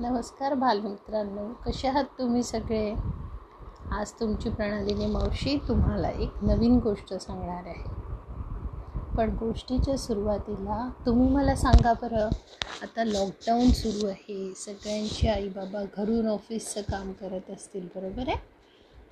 नमस्कार बालमित्रांनो कसे आहात तुम्ही सगळे? आज तुमची प्रणालीने मावशी तुम्हाला एक नवीन गोष्ट सांगणार आहे. पण गोष्टीच्या सुरुवातीला तुम्ही मला सांगा बरं आता लॉकडाऊन सुरू आहे सगळ्यांचे आई बाबा घरून ऑफिसचं काम करत असतील बरोबर आहे?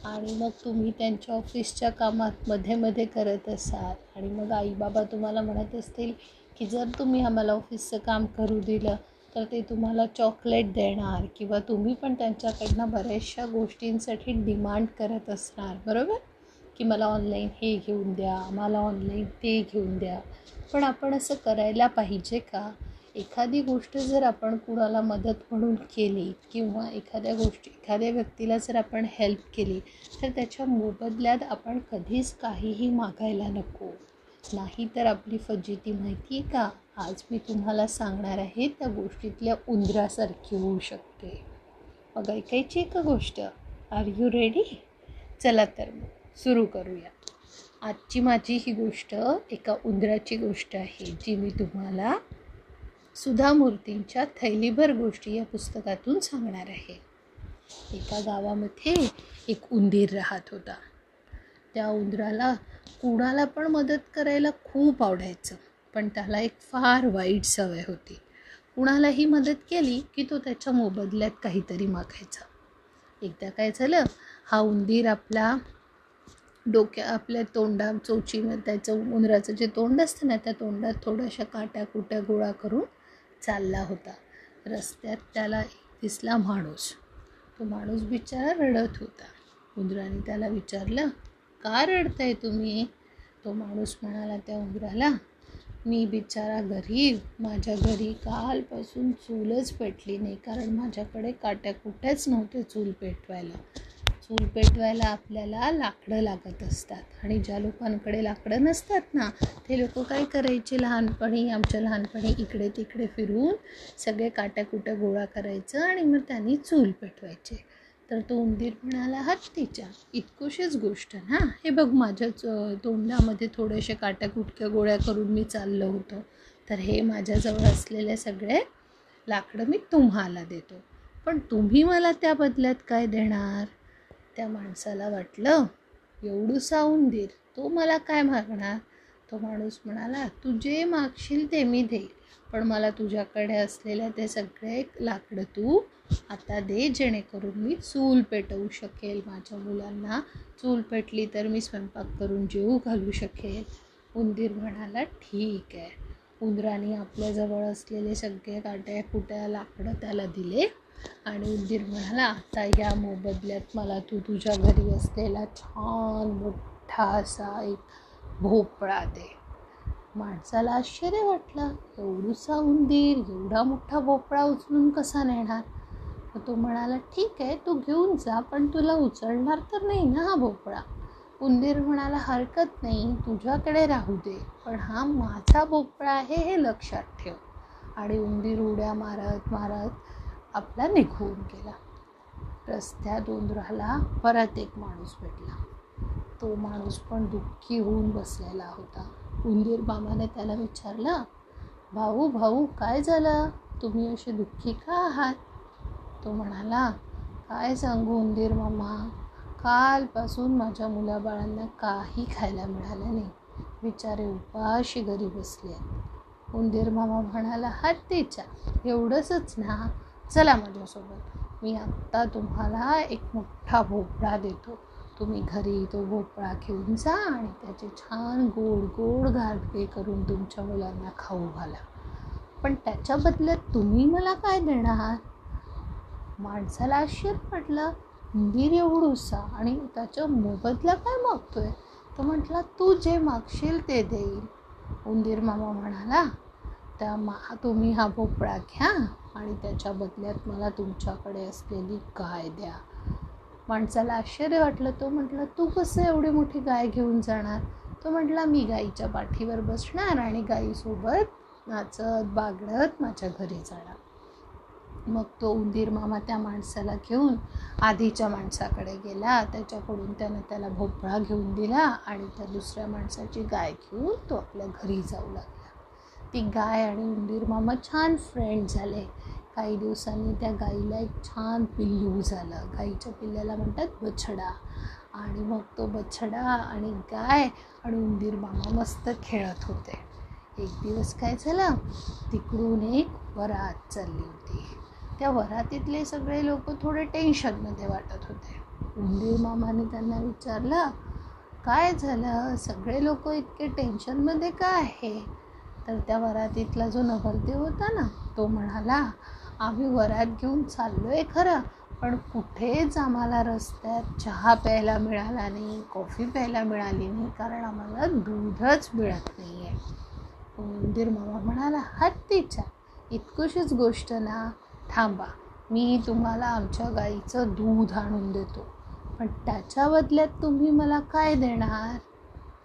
आणि मग तुम्ही त्यांच्या ऑफिसच्या कामात मध्ये मध्ये करत असाल आणि मग आईबाबा तुम्हाला म्हणत असतील की जर तुम्ही आम्हाला ऑफिसचं काम करू दिलं तर ते तुम्हाला चॉकलेट देणार किंवा तुम्ही पण त्यांच्याकडनं बऱ्याचशा गोष्टींसाठी डिमांड करत असणार बरोबर? की मला ऑनलाईन हे घेऊन द्या मला ऑनलाईन ते घेऊन द्या. पण आपण असं करायला पाहिजे का? एखादी गोष्ट जर आपण कुणाला मदत म्हणून केली किंवा एखाद्या गोष्टी एखाद्या व्यक्तीला जर आपण हेल्प केली तर त्याच्या मोबदल्यात आपण कधीच काहीही मागायला नको. नाही तर आपली फजिती माहिती आहे का? आज मी तुम्हाला सांगणार आहे त्या गोष्टीतल्या उंदरासारखी होऊ शकते. मग ऐकायची आहे का गोष्ट? आर यू रेडी चला तर मग सुरू करूया. आजची माझी ही गोष्ट एका उंदराची गोष्ट आहे जी मी तुम्हाला सुधा मूर्तींच्या थैलीभर गोष्टी या पुस्तकातून सांगणार आहे. एका गावामध्ये एक उंदीर राहत होता. त्या उंदराला कुणाला पण मदत करायला खूप आवडायचं पण त्याला एक फार वाईट सवय होती. कुणालाही मदत केली की तो त्याच्या मोबदल्यात काहीतरी मागायचा. एकदा काय झालं हा उंदीर आपला डोक्या आपल्या तोंडा चोचीनं त्याचं उंदराचं जे तोंड असतं ना त्या तोंडात थोड्याशा काट्या कुट्या गोळा करून चालला होता. रस्त्यात त्याला दिसला माणूस. तो माणूस बिचारा रडत होता. उंदराने त्याला विचारलं का रडताय तुम्ही? तो माणूस म्हणाला त्या उंबराला मी बिचारा गरीब. माझ्या घरी कालपासून चूलच पेटली नाही कारण माझ्याकडे काट्या कुट्याच नव्हते चूल पेटवायला. चूल पेटवायला आपल्याला लाकडं लागत असतात आणि ज्या लोकांकडे लाकडं नसतात ना ते लोक काय करायचे लहानपणी? आमच्या लहानपणी इकडे तिकडे फिरून सगळे काट्या कुठं गोळा करायचं आणि मग त्यांनी चूल पेटवायचे. तर तो उंदीर म्हणाला हत्तीच्या इतकोशीच गोष्ट ना. हे बघ माझ्याच तोंडामध्ये थोडेसे काट्या कुटक्या गोळ्या करून मी चाललो होतो. तर हे माझ्याजवळ असलेले सगळे लाकडं मी तुम्हाला देतो. पण तुम्ही मला त्या बदल्यात काय देणार? त्या माणसाला वाटलं एवढूसा उंदीर तो मला काय मागणार? तो माणूस म्हणाला तू जे मागशील ते मी देईल पण मला तुझ्याकडे असलेल्या ते सगळे लाकडं तू आता दे जेणेकरून मी चूल पेटवू शकेल. माझ्या मुलांना चूल पेटली तर मी स्वयंपाक करून जेवू घालू शकेल. उंदीर म्हणाला ठीक आहे. उंदराने आपल्याजवळ असलेले सगळे काट्या कुट्या लाकडं त्याला दिले? आणि उंदीर म्हणाला आता या मोबदल्यात मला तू तुझ्या घरी असलेला छान मोठा असा एक भोपळा दे. माणसाला आश्चर्य वाटलं. एवढूसा उंदीर एवढा मोठा भोपळा उचलून कसा नेणार? मग तो म्हणाला ठीक आहे तू घेऊन जा पण तुला उचलणार तर नाही ना हा भोपळा? उंदीर म्हणाला हरकत नाही तुझ्याकडे राहू दे पण हा माझा भोपळा आहे हे लक्षात ठेव. आणि उंदीर उड्या मारत मारत आपला निघून गेला. रस्त्यात उंदराला परत एक माणूस भेटला. तो माणूस पण दुःखी होऊन बसलेला होता. उंदीर मामाने त्याला विचारलं भाऊ भाऊ काय झालं? तुम्ही असे दुःखी का आहात? तो म्हणाला काय सांगू उंदीर मामा? कालपासून माझ्या मुलाबाळांना काही खायला मिळालं नाही. बिचारे उपाशी घरी बसले आहेत. उंदीर मामा म्हणाला हत्तीच्या एवढंच ना. चला माझ्यासोबत. मी आत्ता तुम्हाला एक मोठा भोपळा देतो. तुम्ही घरी तो भोपळा घेऊन जा आणि त्याचे छान गोड गोड गाडगे करून तुमच्या मुलांना खाऊ घाला. पण त्याच्या बदल्यात तुम्ही मला काय देणार? माणसाला आश्चर्य म्हटलं उंदीर एवढूसा आणि त्याच्या मोबदला काय मागतोय? तर म्हटला तू जे मागशील ते देईल. उंदीर मामा म्हणाला त्या मा तुम्ही हा भोपळा घ्या आणि त्याच्या बदल्यात मला तुमच्याकडे असलेली गाय द्या. माणसाला आश्चर्य वाटलं. तो म्हटलं तू कसं एवढी मोठी गाय घेऊन जाणार? तो म्हटला मी गाईच्या पाठीवर बसणार आणि गाईसोबत नाचत बागडत माझ्या घरी जाणार. मग तो उंदीर मामा त्या माणसाला घेऊन आधीच्या माणसाकडे गेला. त्याच्याकडून त्यानं त्याला भोपळा घेऊन दिला आणि त्या दुसऱ्या माणसाची गाय घेऊन तो आपल्या घरी जाऊ लागला. ती गाय आणि उंदीर मामा छान फ्रेंड झाले. काही दिवसांनी त्या गाईला एक छान पिल्लू झालं. गाईच्या पिल्ल्याला म्हणतात बछडा. आणि मग तो बछडा आणि गाय आणि उंदीर मामा मस्त खेळत होते. एक दिवस काय झालं? तिकडून एक वरात चालली होती. त्या वरातीतले सगळे लोक थोडे टेन्शनमध्ये वाटत होते. उंदीर मामाने त्यांना विचारलं काय झालं? सगळे लोक इतके टेन्शनमध्ये का आहे? तर त्या वरातीतला जो नवरदेव होता ना तो म्हणाला आम्ही वरात घेऊन चाललो आहे खरं पण कुठेच आम्हाला रस्त्यात चहा प्यायला मिळाला नाही कॉफी प्यायला मिळाली नाही कारण आम्हाला दूधच मिळत नाही आहे उंदीर मामा म्हणाला हत्तीच्या इतकुशीच गोष्ट ना थांबा मी तुम्हाला आमच्या गाईचं दूध आणून देतो. पण त्याच्या बदल्यात तुम्ही मला काय देणार?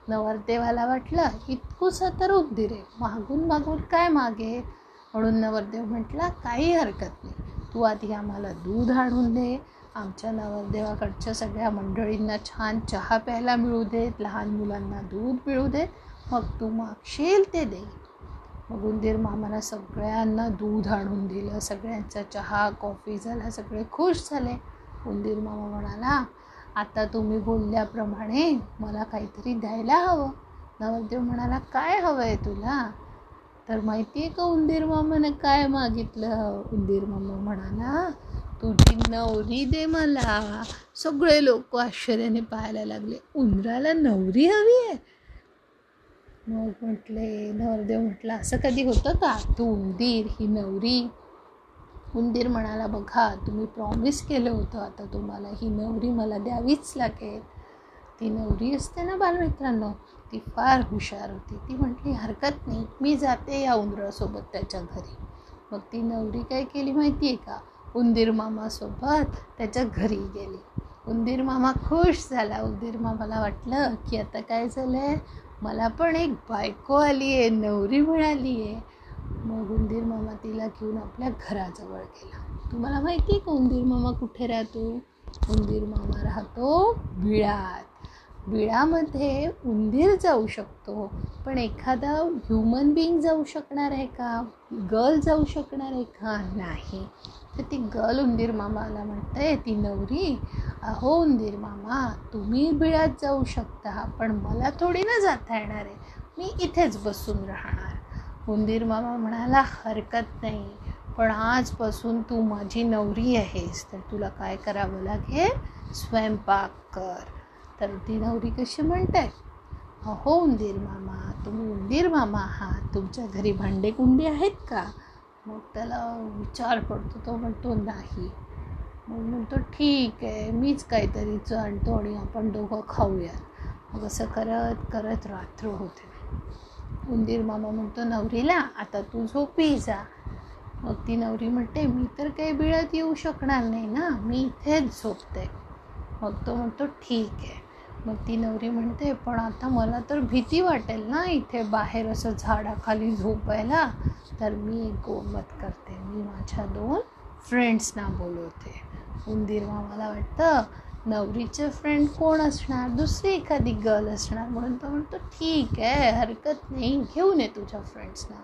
नवरदेवाला वाटलं इतकुसा तर उंदीर आहे मागून मागून काय मागे म्हणून नवरदेव म्हटला काही हरकत नाही. तू आधी आम्हाला दूध आणून दे. आमच्या नवरदेवाकडच्या सगळ्या मंडळींना छान चहा प्यायला मिळू देत लहान मुलांना दूध मिळू देत. मग तू मागशील ते दे. मग उंदीर मामाला सगळ्यांना दूध आणून दिलं. सगळ्यांचा चहा कॉफी झाला सगळे खुश झाले. उंदीर मामा म्हणाला आता तुम्ही बोलल्याप्रमाणे मला काहीतरी द्यायला हवं. नवरदेव म्हणाला काय हवं आहे तुला? तर माहिती आहे का उंदीर मामानं काय मागितलं? उंदीर मामा म्हणाला तुझी नवरी दे मला. सगळे लोक आश्चर्याने पाहायला लागले. उंदराला नवरी हवी आहे? मग म्हटले नवरदेव म्हटलं असं कधी होतं का? तू उंदीर ही नवरी. उंदीर म्हणाला बघा तुम्ही प्रॉमिस केलं होतं. आता तुम्हाला ही नवरी मला द्यावीच लागेल. ती नवरी असते ना बालमित्रांनो? ती फार हुशार होती. ती म्हटली हरकत नाही मी जाते या उंदरासोबत त्याच्या घरी. मग ती नवरी काय केली माहिती आहे का? उंदीर मामासोबत त्याच्या घरी गेली. उंदीर मामा खुश झाला. उंदीर मामाला वाटलं की आता काय झालं आहे मला पण एक बायको आली आहे नवरी मिळाली आहे मग उंदीर मामा तिला घेऊन आपल्या घराजवळ गेला. तुम्हाला माहिती आहे का उंदीर मामा कुठे राहतो? उंदीर मामा राहतो बिळात. बिळामध्ये उंदीर जाऊ शकतो पण एखादा ह्युमन बिईंग जाऊ शकणार आहे का? गर्ल जाऊ शकणार आहे का? नाही. तर ती गर्ल उंदीर मामाला म्हणते ती नवरी अहो उंदीर मामा तुम्ही बिळात जाऊ शकता पण मला थोडी ना जाता येणार आहे. मी इथेच बसून राहणार. उंदीर मामा म्हणाला हरकत नाही पण आजपासून तू माझी नवरी आहेस तर तुला काय करावं लागेल? स्वयंपाक कर. तर ती नवरी कशी म्हणते अहो उंदीर मामा तुम्ही उंदीर मामा आहात. तुमच्या घरी भांडे कुंडी आहेत का? मग त्याला विचार पडतो तो म्हणतो नाही. मग म्हणतो ठीक आहे मीच काहीतरी आणतो आणि आपण दोघं खाऊया मग असं करत करत रात्र होते. उंदीर मामा म्हणतो नवरीला आता तू झोपी जा. मग ती नवरी म्हणते मी तर काही बिळत येऊ शकणार नाही ना मी इथेच झोपते. मग तो म्हणतो ठीक आहे. मग ती नवरी म्हणते पण आता मला तर भीती वाटेल ना इथे बाहेर असं झाडाखाली झोपायला. तर मी एक गोमत करते. मी माझ्या दोन फ्रेंड्सना बोलवते. उंदीर मामाला वाटतं नवरीचे फ्रेंड कोण असणार? दुसरी एखादी गर्ल असणार? म्हणून तो म्हणतो ठीक आहे हरकत नाही घेऊन ये तुझ्या फ्रेंड्सना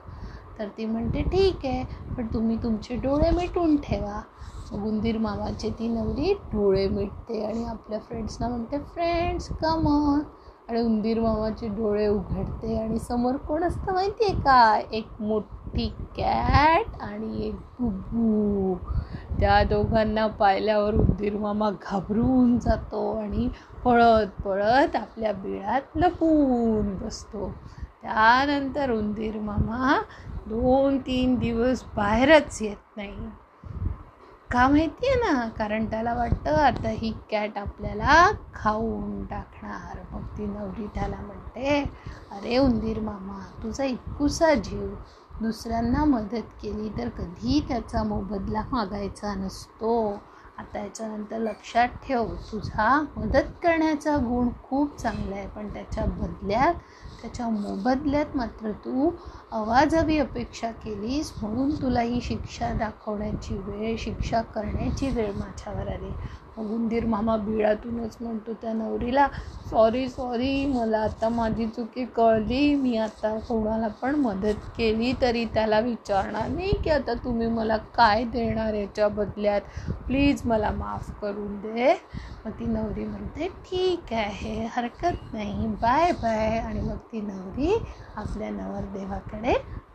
तर ती म्हणते ठीक आहे पण तुम्ही तुमचे डोळे मिटून ठेवा. उंदीर मामाचे ती नवरी डोळे मिटते आणि आपल्या फ्रेंड्सना म्हणते फ्रेंड्स कमन आणि उंदीर मामाचे डोळे उघडते आणि समोर कोण असतं माहिती आहे का? एक मोठी कॅट आणि एक बुबू. त्या दोघांना पाहिल्यावर उंदीर मामा घाबरून जातो आणि पळत पळत आपल्या बिळात लपून बसतो. त्यानंतर उंदीर मामा दोन तीन दिवस बाहेरच येत नाही. का माहिती आहे ना? कारण त्याला वाटतं आता ही कॅट आपल्याला खाऊन टाकणार. मग ती नवरी त्याला म्हणते अरे उंदीर मामा तुझा इतकुसा जीव. दुसऱ्यांना मदत केली तर कधी त्याचा मोबदला मागायचा नसतो. आता याच्यानंतर लक्षात ठेव तुझा मदत करण्याचा गुण खूप चांगला आहे पण त्याच्या बदल्यात त्याच्या मोबदल्यात मात्र तू अवाजवी अपेक्षा केलीस म्हणून तुला ही शिक्षा दाखवण्याची वेळ शिक्षा करण्याची वेळ माझ्यावर आली. उंदीर मामा बिळातूनच म्हणतो त्या नवरीला सॉरी सॉरी मला आता माझी चुकी कळली. मी आता कोणाला पण मदत केली तरी त्याला विचारणार नाही की आता तुम्ही मला काय देणार याच्या बदल्यात. प्लीज मला माफ करून दे. मग ती नवरी म्हणते ठीक आहे हरकत नाही. बाय बाय आणि मग ती नवरी आपल्या नवरदेवाकडे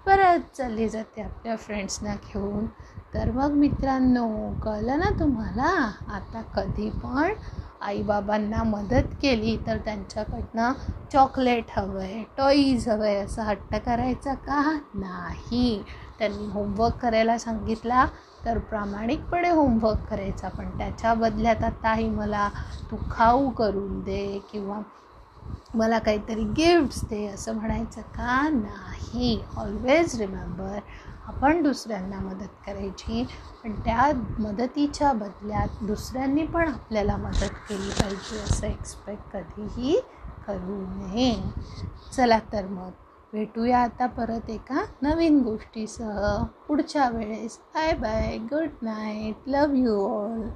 परत चालली जाते आपल्या फ्रेंड्सना घेऊन. तर मग मित्रांनो कळलं ना तुम्हाला? आता कधी पण आईबाबांना मदत केली तर त्यांच्याकडनं चॉकलेट हवं आहे टॉईज हवं आहे असं हट्ट करायचा का? नाही. त्यांनी होमवर्क करायला सांगितला तर प्रामाणिकपणे होमवर्क करायचा. पण त्याच्या बदल्यात आताही मला तू खाऊ करून दे किंवा मला काहीतरी गिफ्ट्स दे असं म्हणायचं का? नाही. ऑलवेज रिमेंबर आपण दुसऱ्यांना मदत करायची. पण त्या मदतीच्या बदल्यात दुसऱ्यांनी पण आपल्याला मदत केली पाहिजे असं एक्सपेक्ट कधीही करू नये. चला तर मग भेटूया आता परत एका नवीन गोष्टीसह. पुढच्या वेळेस. Bye bye good night love you all